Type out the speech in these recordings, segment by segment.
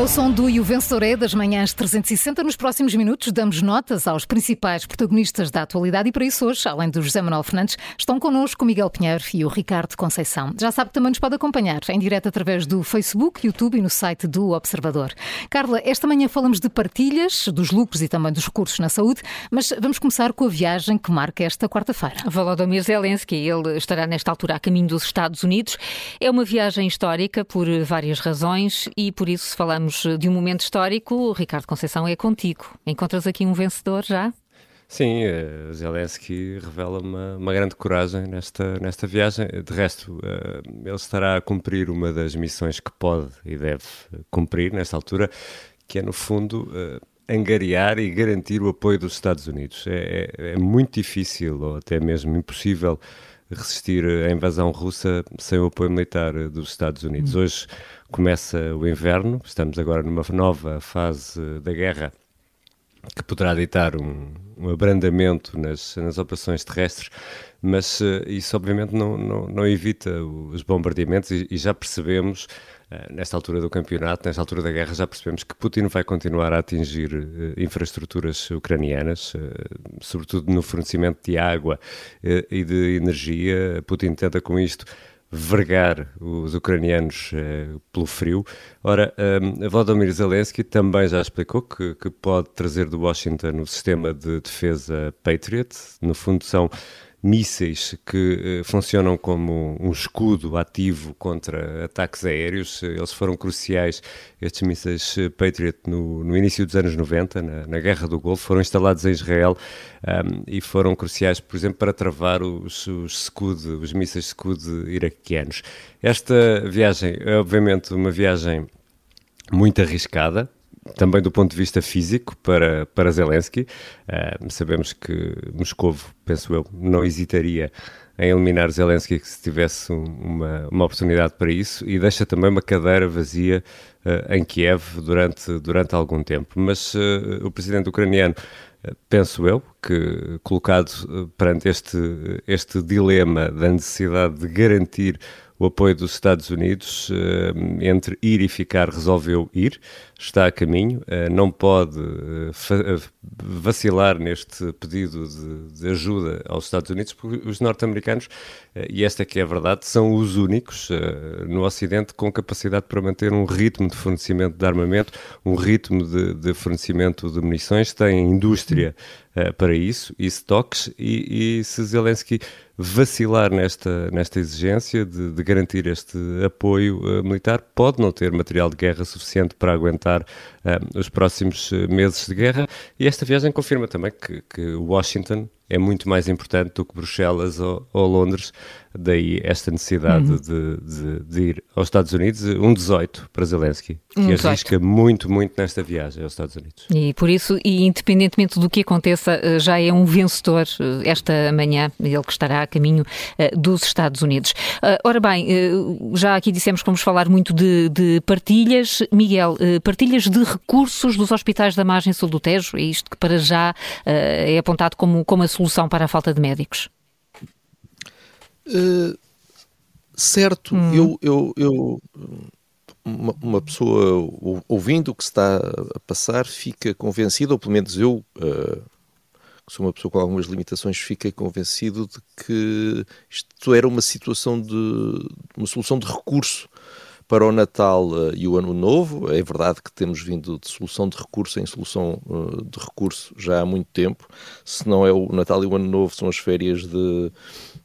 é o som do E o Vencedor é das manhãs 360. Nos próximos minutos damos notas aos principais protagonistas da atualidade e para isso hoje, além do José Manuel Fernandes, estão connosco o Miguel Pinheiro e o Ricardo Conceição. Já sabe que também nos pode acompanhar em direto através do Facebook, YouTube e no site do Observador. Carla, esta manhã falamos de partilhas, dos lucros e também dos recursos na saúde, mas vamos começar com a viagem que marca esta quarta-feira. Volodymyr Zelensky, ele estará nesta altura a caminho dos Estados Unidos. É uma viagem histórica por várias razões e por isso se falamos falamos de um momento histórico, Ricardo Conceição é contigo. Encontras aqui um vencedor já? Sim, uh, Zelensky revela uma, uma, grande coragem nesta, nesta viagem. De resto, uh, ele estará a cumprir uma das missões que pode e deve cumprir nesta altura, que é, no fundo, angariar e garantir o apoio dos Estados Unidos. É, é, é muito difícil, ou até mesmo impossível, resistir à invasão russa sem o apoio militar dos Estados Unidos. Hum. Hoje começa o inverno, estamos agora numa nova fase da guerra que poderá ditar um, um abrandamento nas, nas, operações terrestres, mas uh, isso obviamente não, não, não, evita os bombardeamentos e, e já percebemos, uh, nesta altura do campeonato, nesta altura da guerra, já percebemos que Putin vai continuar a atingir uh, infraestruturas ucranianas, sobretudo no fornecimento de água e de energia. Putin tenta com isto vergar os ucranianos eh, pelo frio. Ora, um, Volodymyr Zelensky também já explicou que, que pode trazer de Washington o sistema de defesa Patriot. No fundo, são mísseis que uh, funcionam como um escudo ativo contra ataques aéreos. Eles foram cruciais, estes mísseis eh, Patriot, no, no início dos anos 90, na, na, Guerra do Golfo, foram instalados em Israel um, e foram cruciais, por exemplo, para travar os, os Scud, os mísseis Scud iraquianos. Esta viagem é, obviamente, uma viagem muito arriscada, também do ponto de vista físico para, para Zelensky. Uh, sabemos que Moscou, penso eu, não hesitaria em eliminar Zelensky se tivesse uma, uma oportunidade para isso e deixa também uma cadeira vazia uh, em Kiev durante, durante algum tempo. Mas uh, o presidente ucraniano, penso eu, que colocado perante este, este dilema da necessidade de garantir o apoio dos Estados Unidos entre ir e ficar, resolveu ir. Está a caminho, eh, não pode eh, eh, vacilar neste pedido de, de, ajuda aos Estados Unidos, porque os norte-americanos, e esta é que é a verdade, são os únicos no Ocidente com capacidade para manter um ritmo de fornecimento de armamento, um ritmo de, de fornecimento de munições, têm indústria para isso, e estoques, e, e se Zelensky vacilar nesta, nesta exigência de, de garantir este apoio militar, pode não ter material de guerra suficiente para aguentar uh, os próximos eh, meses de guerra. E esta viagem confirma também que, que Washington é muito mais importante do que Bruxelas ou, ou Londres, daí esta necessidade uhum. de, de, de, ir aos Estados Unidos, um 18 para Zelensky, que um arrisca muito, muito nesta viagem aos Estados Unidos. E por isso, e independentemente do que aconteça, eh, já é um vencedor eh, esta manhã, ele que estará a caminho eh, dos Estados Unidos. Ora bem, já aqui dissemos que vamos falar muito de, de partilhas. Miguel, partilhas de recursos dos hospitais da margem sul do Tejo, é isto que para já é apontado como, como a solução para a falta de médicos? Uh, certo, hum. eu, eu, eu uma, uma, pessoa ouvindo o que está a passar fica convencida, ou pelo menos eu, uh, que sou uma pessoa com algumas limitações, fiquei convencido de que isto era uma situação de uma solução de recurso para o Natal uh, e o Ano Novo. É verdade que temos vindo de solução de recurso em solução uh, de recurso já há muito tempo. Se não é o Natal e o Ano Novo, são as férias de,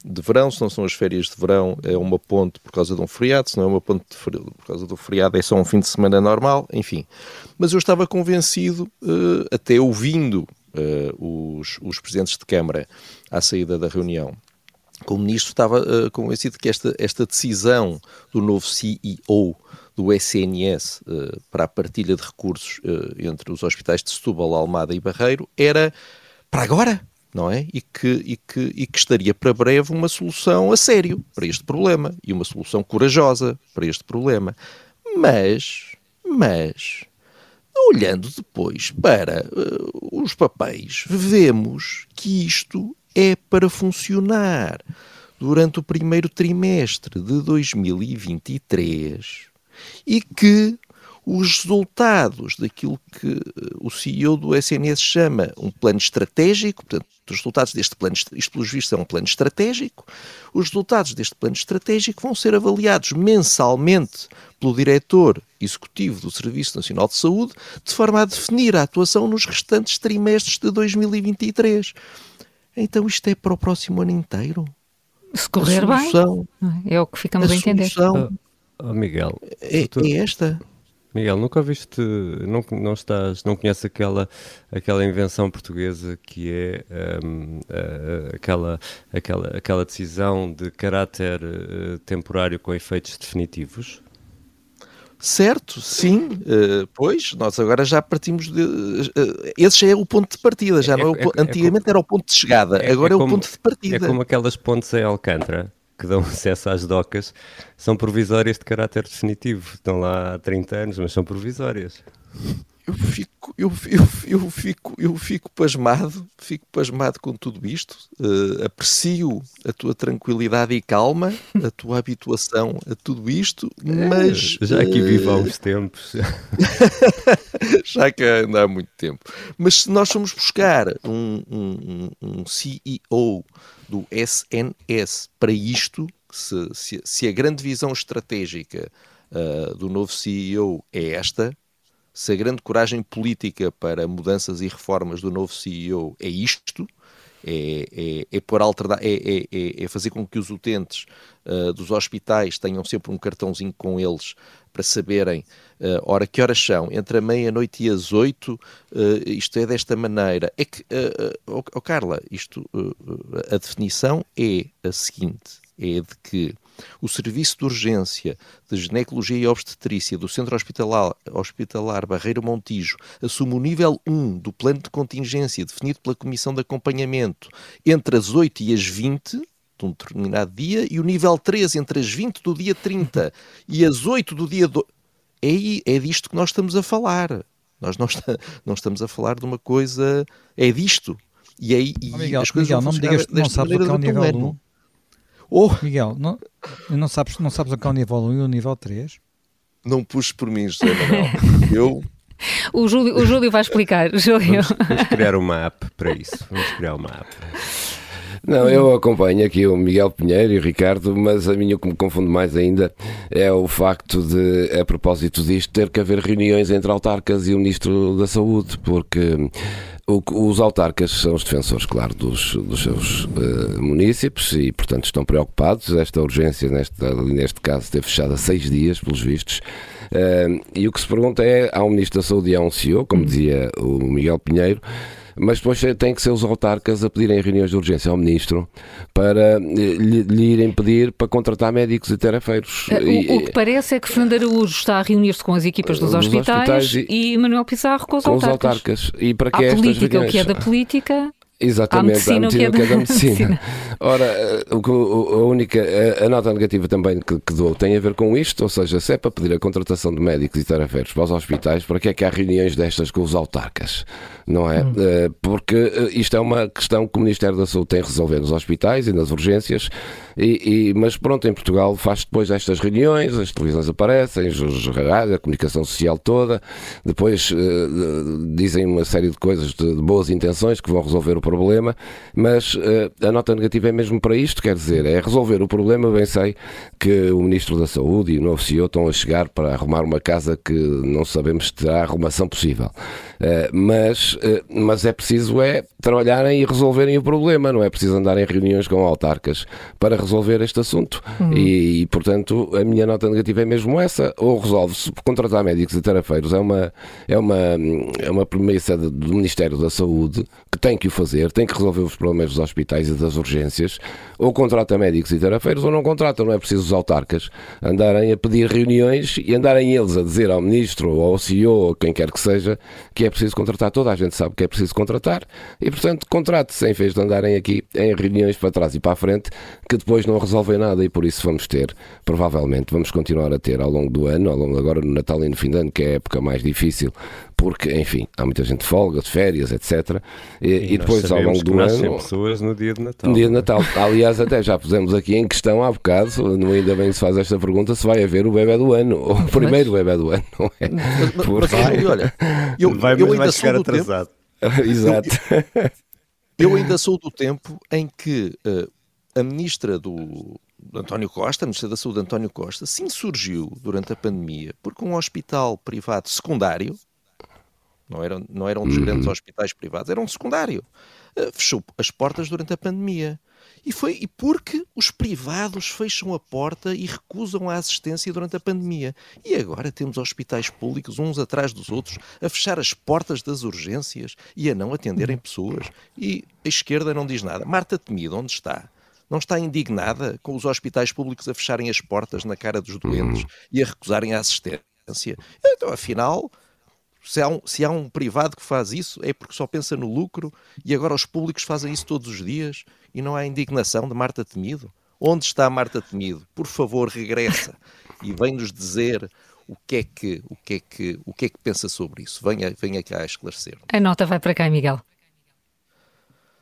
de verão. Se não são as férias de verão, é uma ponte por causa de um feriado. Se não é uma ponte feriado, por causa do feriado, é só um fim de semana normal. Enfim. Mas eu estava convencido, uh, até ouvindo os, os presidentes de Câmara à saída da reunião, como ministro, estava uh, convencido que esta, esta decisão do novo CEO do SNS uh, eh, para a partilha de recursos uh, entre os hospitais de Setúbal, Almada e Barreiro era para agora, não é? E que, e, que, e que estaria para breve uma solução a sério para este problema e uma solução corajosa para este problema. Mas, mas, olhando depois para uh, os papéis, vemos que isto é para funcionar durante o primeiro trimestre de 2023 e que os resultados daquilo que eh, o CEO do SNS chama um plano estratégico, portanto, os resultados deste plano, isto pelos vistos é um plano estratégico, os resultados deste plano estratégico vão ser avaliados mensalmente pelo diretor executivo do Serviço Nacional de Saúde, de forma a definir a atuação nos restantes trimestres de 2023. Então isto é para o próximo ano inteiro? Se correr bem, é o que ficamos a, a entender. Oh, oh Miguel, é, tu... é esta. Miguel, nunca viste, não, não estás, não conheces aquela, aquela invenção portuguesa que é um, uh, aquela, aquela, aquela decisão de caráter uh, temporário com efeitos definitivos? Certo, sim, uh, pois, nós agora já partimos de. Uh, esse já é o ponto de partida, já é, não é, o, é, antigamente é, era o ponto de chegada, é, agora é, como, o ponto de partida. É como aquelas pontes em Alcântara, que dão acesso às docas são provisórias de caráter definitivo. Estão lá há 30 anos, mas são provisórias. Eu fico, eu, eu, eu fico, eu fico pasmado, fico pasmado com tudo isto. Uh, aprecio a tua tranquilidade e calma, a tua habituação a tudo isto, é, mas é, já aqui uh, vivo há uns tempos. já que anda há muito tempo. Mas se nós formos buscar um, um, um CEO do SNS para isto, se, se, se a grande visão estratégica uh, do novo CEO é esta, se a grande coragem política para mudanças e reformas do novo CEO é isto, é, é, é, por alternar, é, é, é, é, fazer com que os utentes uh, dos hospitais tenham sempre um cartãozinho com eles para saberem, uh, ora, que horas são? Entre a meia-noite e as oito, uh, isto é desta maneira. É que, uh, oh, oh, Carla, isto, a definição é a seguinte, é de que o Serviço de Urgência de Ginecologia e Obstetrícia do Centro Hospitalar, Hospitalar Barreiro Montijo assume o nível 1 do plano de contingência definido pela Comissão de Acompanhamento entre as 8 e as 20 de um determinado dia e o nível 3 entre as 20 do dia 30 e as 8 do dia... Do... É, é disto que nós estamos a falar. Nós não, está, não estamos a falar de uma coisa... É disto. E aí e oh, Miguel, as coisas Miguel, não me digas que não sabes o que é o nível 1. Oh. Miguel, não, não, sabes, não sabes o que é o nível 1 e o nível 3? Não puxes por mim, José Manuel. Eu o Júlio, o Júlio vai explicar. Júlio. Vamos, vamos, criar uma app para isso. Vamos criar uma app. Não, eu acompanho aqui o Miguel Pinheiro e o Ricardo, mas a mim o que me confunde mais ainda é o facto de, a propósito disto, ter que haver reuniões entre autarcas e o Ministro da Saúde, porque os autarcas são os defensores, claro, dos, dos seus uh, municípios e, portanto, estão preocupados. Esta urgência, neste, neste caso, esteve fechada seis dias, pelos vistos. Uh, e o que se pergunta é: há um Ministro da Saúde e há um CEO, como dizia o Miguel Pinheiro mas depois tem que ser os autarcas a pedirem reuniões de urgência ao Ministro para eh, lhe, lhe irem pedir para contratar médicos e terapeutas. Eh, o, o, que parece é que Fernando Araújo está a reunir-se com as equipas dos, dos hospitais, hospitais, e, e Manuel Pizarro com os com autarcas. Os autarcas. E para que a política, o que é da política Exatamente, a medicina, a medicina que é da medicina. Ora, eh, o, a única a, nota negativa também que, que dou tem a ver com isto, ou seja, se é para pedir a contratação de médicos e terapeutas para os hospitais, para que é que há reuniões destas com os autarcas? Não é? Hum. Eh, porque eh, isto é uma questão que o Ministério da Saúde tem a resolver nos hospitais e nas urgências, e, e mas pronto, em Portugal faz depois estas reuniões, as televisões aparecem, os rádios, a comunicação social toda, depois uh, dizem uma série de coisas de, de boas intenções que vão resolver o problema, mas uh, a nota negativa é mesmo para isto, quer dizer, é resolver o problema. Bem sei que o Ministro da Saúde e o novo CEO estão a chegar para arrumar uma casa que não sabemos se terá arrumação possível. Uh, mas, uh, mas é preciso é trabalharem e resolverem o problema, não é preciso andar em reuniões com autarcas para resolver este assunto. Uhum. E, e, portanto, a minha nota negativa é mesmo essa, ou resolve-se contratar médicos e terapeutas, é uma, é uma, é uma premissa do Ministério da Saúde que tem que o fazer tem que resolver os problemas dos hospitais e das urgências, ou contrata médicos e terapeiros ou não contrata, não é preciso os autarcas andarem a pedir reuniões e andarem eles a dizer ao ministro ou ao CEO ou quem quer que seja que é preciso contratar. Toda a gente sabe que é preciso contratar e, portanto, contrate-se em vez de andarem aqui em reuniões para trás e para a frente que depois não resolvem nada e por isso vamos ter, provavelmente, vamos continuar a ter ao longo do ano, ao longo agora no Natal e no fim de ano, que é a época mais difícil, porque, enfim, há muita gente de folga, de férias, etc. E, e, e depois ao longo do ano. pessoas no dia de Natal. No dia de Natal. Aliás, até já pusemos aqui em questão há bocado, não ainda bem se faz esta pergunta, se vai haver o bebê do ano, ou o primeiro bebê do ano, não é? Mas, mas, mas olha, eu, vai, eu ainda vai chegar atrasado. Tempo, Exato. Eu, eu, ainda sou do tempo em que uh, a ministra do, António Costa, a Ministra da Saúde António Costa, sim surgiu durante a pandemia porque um hospital privado secundário, não era, não era um dos grandes uhum. hospitais privados, era um secundário, uh, fechou as portas durante a pandemia. E foi e porque os privados fecham a porta e recusam a assistência durante a pandemia. E agora temos hospitais públicos, uns atrás dos outros, a fechar as portas das urgências e a não atenderem pessoas. E a esquerda não diz nada. Marta Temido, onde está? Não está indignada com os hospitais públicos a fecharem as portas na cara dos doentes uhum. e a recusarem a assistência? Então, afinal, se há, um, se há um privado que faz isso, é porque só pensa no lucro e agora os públicos fazem isso todos os dias e não há indignação de Marta Temido? Onde está Marta Temido? Por favor, regressa e vem-nos dizer o que é que o que é que o que é que pensa sobre isso. Venha, venha cá esclarecer. A nota vai para cá, Miguel.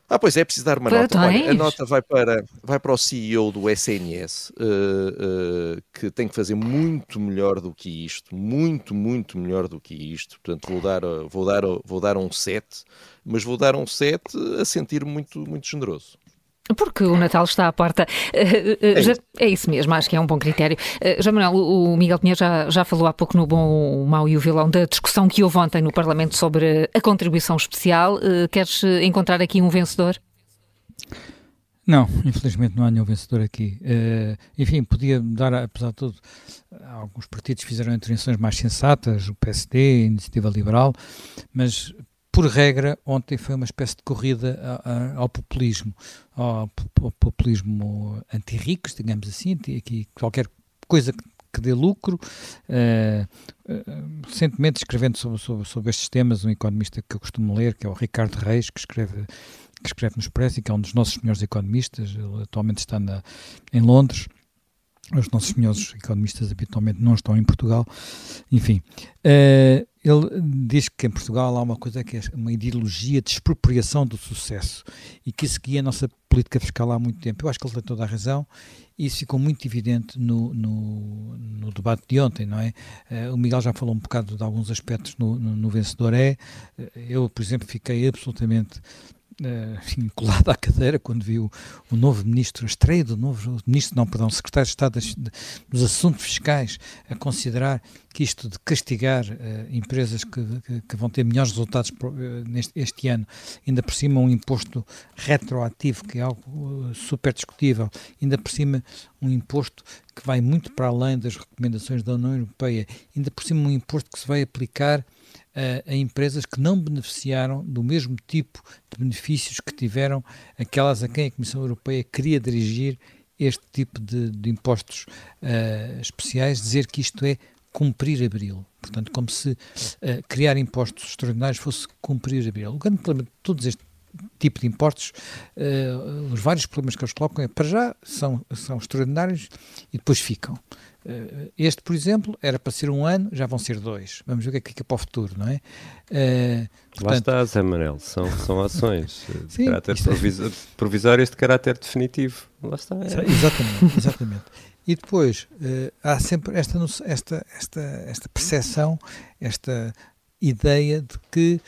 Ah, pois é, preciso dar uma nota. Olha, a nota vai para, vai para o CEO do SNS, uh, uh, que tem que fazer muito melhor do que isto, muito, muito melhor do que isto. Portanto, vou dar, vou dar, vou dar um 7, mas vou dar um 7 a sentir muito, muito generoso. Porque o Natal está à porta. Eh, eh, é, é isso mesmo, acho que é um bom critério. Uh, já Manuel, o Miguel Pinheiro já, já falou há pouco no Bom, o Mau e o Vilão da discussão que houve ontem no Parlamento sobre a contribuição especial. queres encontrar aqui um vencedor? Não, infelizmente não há nenhum vencedor aqui. Uh, enfim, podia dar, apesar de tudo, alguns partidos fizeram intervenções mais sensatas, o PSD, a Iniciativa Liberal, mas por regra, ontem foi uma espécie de corrida ao populismo, ao, populismo anti-ricos, digamos assim, aqui qualquer coisa que dê lucro. Uh, recentemente, escrevendo sobre, sobre, sobre, estes temas, um economista que eu costumo ler, que é o Ricardo Reis, que escreve, que escreve no Expresso e que é um dos nossos melhores economistas, ele atualmente está na, em Londres. Os nossos melhores economistas habitualmente não estão em Portugal. Enfim, uh, ele diz que em Portugal há uma coisa que é uma ideologia de expropriação do sucesso e que isso guia a nossa política fiscal há muito tempo. Eu acho que ele tem toda a razão e isso ficou muito evidente no, no, no debate de ontem, não é? Uh, o Miguel já falou um bocado de alguns aspectos no, no, no Vencedor É. Uh, eu, por exemplo, fiquei absolutamente uh, colado à cadeira quando viu o novo ministro, a estreia do novo ministro, não, perdão, secretário de Estado dos Assuntos Fiscais, a considerar que isto de castigar uh, empresas que, que, que, vão ter melhores resultados uh, neste este ano, ainda por cima um imposto retroativo, que é algo uh, super discutível, ainda por cima um imposto que vai muito para além das recomendações da União Europeia, ainda por cima um imposto que se vai aplicar a, a, empresas que não beneficiaram do mesmo tipo de benefícios que tiveram aquelas a quem a Comissão Europeia queria dirigir este tipo de, de impostos uh, especiais, dizer que isto é cumprir abril. Portanto, como se uh, criar impostos extraordinários fosse cumprir abril. O grande problema de todos estes tipo de impostos, uh, os vários problemas que eles colocam é, para já, são, são extraordinários e depois ficam. Uh, este, por exemplo, era para ser um ano, já vão ser dois. Vamos ver o que é que fica para o futuro, não é? Uh, portanto... Lá está, Zé Manel, são, são ações de Sim, caráter provisório, é... provisórias de caráter definitivo. Lá está. É. Exatamente, exatamente. E depois, uh, há sempre esta, esta, esta, esta percepção, esta ideia de que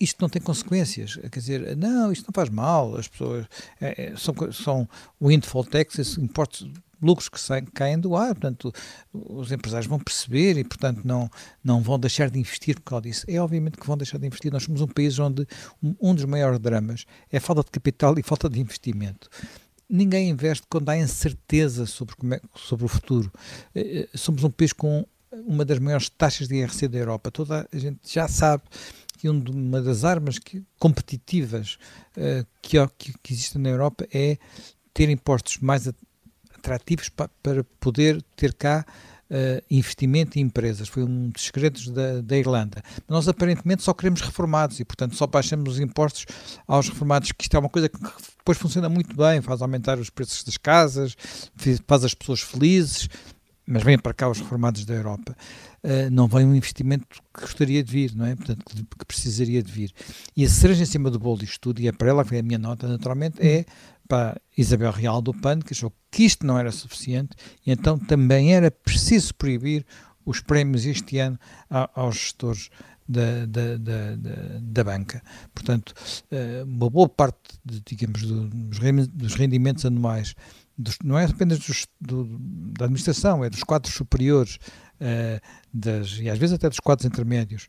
isto não tem consequências. Quer dizer, não, isto não faz mal, as pessoas é, são, são windfall taxes, impostos lucros que saem, caem do ar, portanto, os empresários vão perceber e, portanto, não, não vão deixar de investir por causa disso. É obviamente que vão deixar de investir. Nós somos um país onde um, um dos maiores dramas é a falta de capital e falta de investimento. Ninguém investe quando há incerteza sobre, é, sobre o futuro. Eh, eh, somos um país com uma das maiores taxas de IRC da Europa. Toda a gente já sabe que uma das armas que, competitivas uh, que, que, existem na Europa é ter impostos mais atrativos pa, para poder ter cá uh, investimento em empresas, foi um dos segredos da, da Irlanda. Nós aparentemente só queremos reformados e, portanto, só baixamos os impostos aos reformados, que isto é uma coisa que depois funciona muito bem, faz aumentar os preços das casas, faz as pessoas felizes, mas vêm para cá os reformados da Europa. Uh, não vem um investimento que gostaria de vir, não é? Portanto, que, que precisaria de vir. E a cereja em cima do bolo disto tudo, e é para ela que vem a minha nota, naturalmente, é para Isabel Real do PAN, que achou que isto não era suficiente e então também era preciso proibir os prémios este ano aos gestores da, da, da, da, banca. Portanto, eh, uma boa parte, de, digamos, dos rendimentos anuais, dos, não é apenas dos, do, da administração, é dos quadros superiores uh, das, e às vezes até dos quadros intermédios,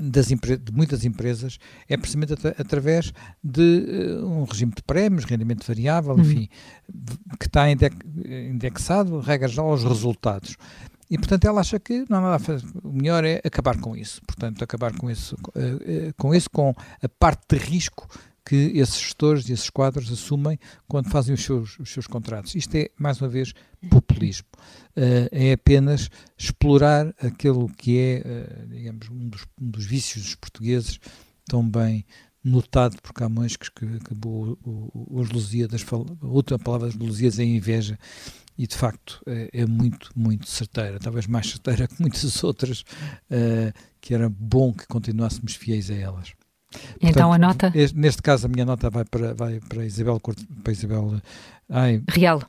das de muitas empresas é precisamente at através de uh, um regime de prémios, rendimento variável, uhum. enfim, que está indexado, regras aos resultados. E, portanto, ela acha que não há nada a fazer. O melhor é acabar com isso. Portanto, acabar com isso, uh, com isso, com a parte de risco que esses gestores e esses quadros assumem quando fazem os seus, os seus contratos. Isto é, mais uma vez, populismo. Uh, é apenas explorar aquilo que é, uh, digamos, um dos, um dos, vícios dos portugueses, tão bem notado por Camões, que acabou os Lusíadas, a última palavra das Lusíadas é inveja, e de facto é, é, muito, muito certeira, talvez mais certeira que muitas outras, uh, que era bom que continuássemos fiéis a elas. Então a nota? Neste caso a minha nota vai para, vai para Isabel, para Isabel ai, Real.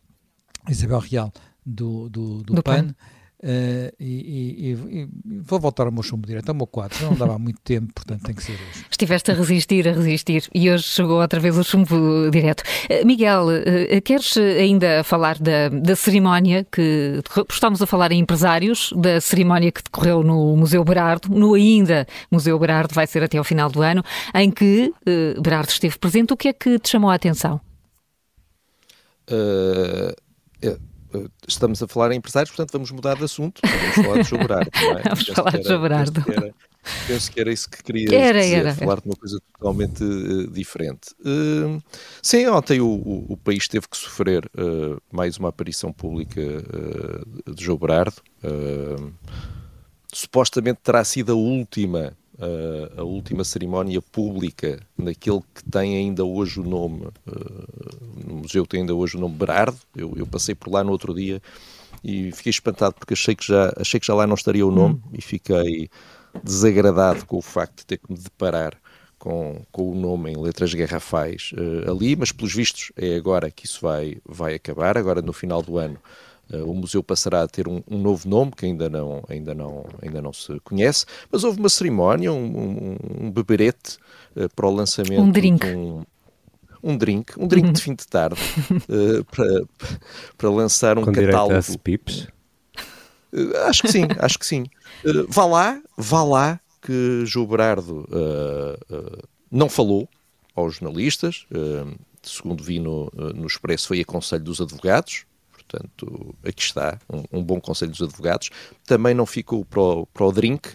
Isabel Real do, do, do, do PAN. PAN. Uh, e, e, e, vou voltar ao meu chumbo direto, ao meu 4, não dava muito tempo, portanto tem que ser hoje. Estiveste a resistir, a resistir, e hoje chegou outra vez o chumbo direto. Uh, Miguel, uh, queres ainda falar da, da cerimónia que estamos a falar em empresários, da cerimónia que decorreu no Museu Berardo, no ainda Museu Berardo, vai ser até ao final do ano, em que Berardo esteve presente. O que é que te chamou a atenção? Uh, eh, estamos a falar em empresários, portanto vamos mudar de assunto. Vamos falar de Berardo. É? vamos penso falar de Berardo. Penso que era isso que queria era, dizer, era. falar de uma coisa totalmente uh, diferente. Uh, sim, ontem o, o, o, país teve que sofrer uh, mais uma aparição pública de João Berardo. supostamente terá sido a última a, a última cerimónia pública naquele que tem ainda hoje o nome, uh, no museu tem ainda hoje o nome Berardo, eu, eu, passei por lá no outro dia e fiquei espantado porque achei que já, achei que já lá não estaria o nome hum. e fiquei desagradado com o facto de ter que me deparar com, com o nome em letras garrafais uh, ali, mas pelos vistos é agora que isso vai, vai acabar, agora no final do ano o museu passará a ter um, um, novo nome que ainda não, ainda, não, ainda não se conhece, mas houve uma cerimónia, um, um, um beberete uh, para o lançamento um drink. de um, um drink, um drink de fim de tarde uh, para, para lançar um Com catálogo. A pips? acho que sim, acho que sim. vá lá, vá lá que João Berardo não falou aos jornalistas, segundo vi no, no Expresso, foi a conselho dos advogados, Portanto, aqui está um, um bom conselho dos advogados. Também não ficou para o, para o drink,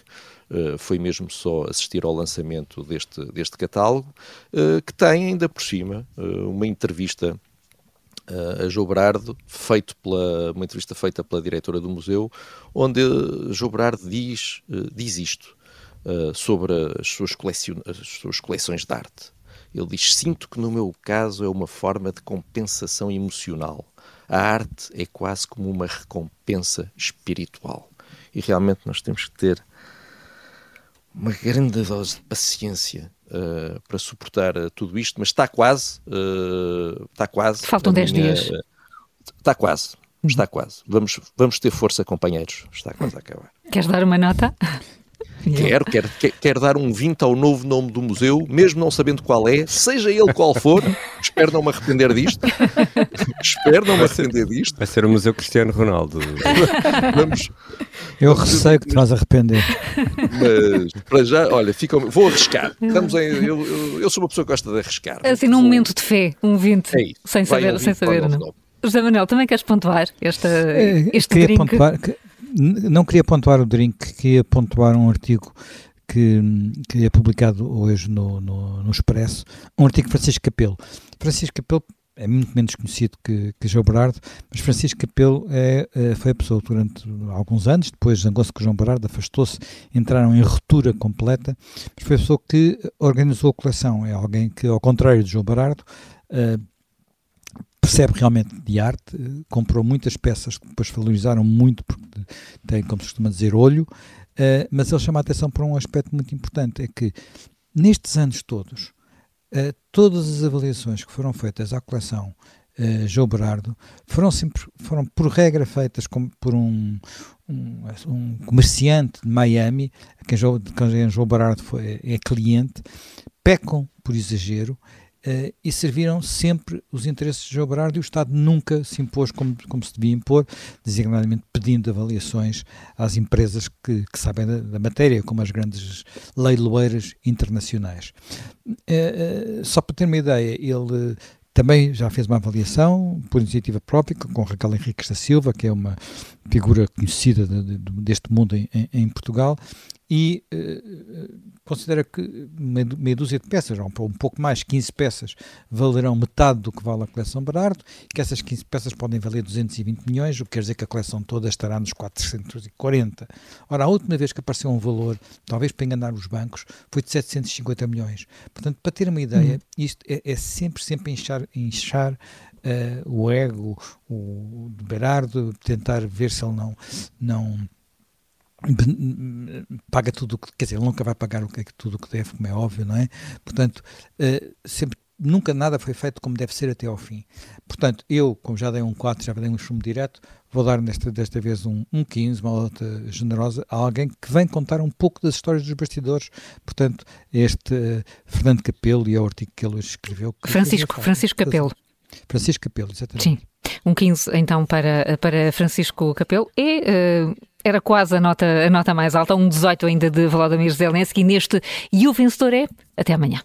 Uh, foi mesmo só assistir ao lançamento deste, deste catálogo, uh, que tem ainda por cima uh, uma entrevista a João feito pela, uma entrevista feita pela diretora do museu, onde João Berardo diz, diz isto sobre as suas, as suas coleções de arte. Ele diz: Sinto que no meu caso é uma forma de compensação emocional. A arte é quase como uma recompensa espiritual. E realmente nós temos que ter uma grande dose de paciência uh, para suportar uh, tudo isto, mas está quase. Uh, está quase. Faltam 10 minha, dias. está quase. Está quase. Vamos, vamos ter força, companheiros. Está quase a acabar. Queres dar uma nota? Quero, quero, quero dar um 20 ao novo nome do museu, mesmo não sabendo qual é, seja ele qual for. espero não me arrepender disto. espero não me arrepender disto. Vai ser o Museu Cristiano Ronaldo. Vamos. Eu receio que te vais arrepender. Mas, para já, olha, fica, vou arriscar. Estamos em, eu, eu, eu, sou uma pessoa que gosta de arriscar. Assim, num momento de fé, um 20, é sem saber, um 20 sem saber, não. José Manuel, também queres pontuar esta, é, este drink? Pontuar, que, não queria pontuar o drink, queria pontuar um artigo que, que é publicado hoje no, no, no Expresso, um artigo de Francisco Capelo. Francisco Capelo é muito menos conhecido que, que João Berardo, mas Francisco Capelo é, é, foi a pessoa durante alguns anos, depois zangou-se com João Berardo, afastou-se, entraram em ruptura completa, mas foi a pessoa que organizou a coleção, é alguém que, ao contrário de João Berardo, uh, percebe realmente de arte, comprou muitas peças que depois valorizaram muito, porque tem, como se costuma dizer, olho, uh, mas ele chama a atenção para um aspecto muito importante, é que nestes anos todos, uh, todas as avaliações que foram feitas à coleção uh, João Berardo foram, sempre, foram por regra feitas com, por um, um, um, comerciante de Miami, a quem João, quem João Berardo foi, é cliente, pecam por exagero Uh, e serviram sempre os interesses de João Berardo e o Estado nunca se impôs como, como se devia impor, designadamente pedindo avaliações às empresas que, que sabem da, da, matéria, como as grandes leiloeiras internacionais. Uh, uh, só para ter uma ideia, ele também já fez uma avaliação por iniciativa própria com Raquel Henriques da Silva, que é uma figura conhecida de, de, deste mundo em, em, Portugal, e uh, considera que meia dúzia de peças, ou um pouco mais, 15 peças, valerão metade do que vale a coleção Berardo, que essas 15 peças podem valer 220 milhões, o que quer dizer que a coleção toda estará nos 440. Ora, a última vez que apareceu um valor, talvez para enganar os bancos, foi de 750 milhões. Portanto, para ter uma ideia, uhum. isto é, é, sempre, sempre inchar, inchar uh, o ego o, do Berardo, tentar ver se ele não... não paga tudo o que, quer dizer, ele nunca vai pagar que, tudo o que deve, como é óbvio, não é? Portanto, uh, sempre, nunca nada foi feito como deve ser até ao fim. Portanto, eu, como já dei um 4, já dei um chumbo direto, vou dar nesta, desta vez um, um 15, uma nota generosa, a alguém que vem contar um pouco das histórias dos bastidores. Portanto, este uh, Fernando Capelo e o artigo que ele escreveu. Que Francisco, Francisco Capelo. Francisco Capelo, exatamente. Sim. Um 15 então para, para Francisco Capelo. E uh, era quase a nota, a nota mais alta, um 18 ainda de Volodymyr Zelensky neste E o vencedor é até amanhã.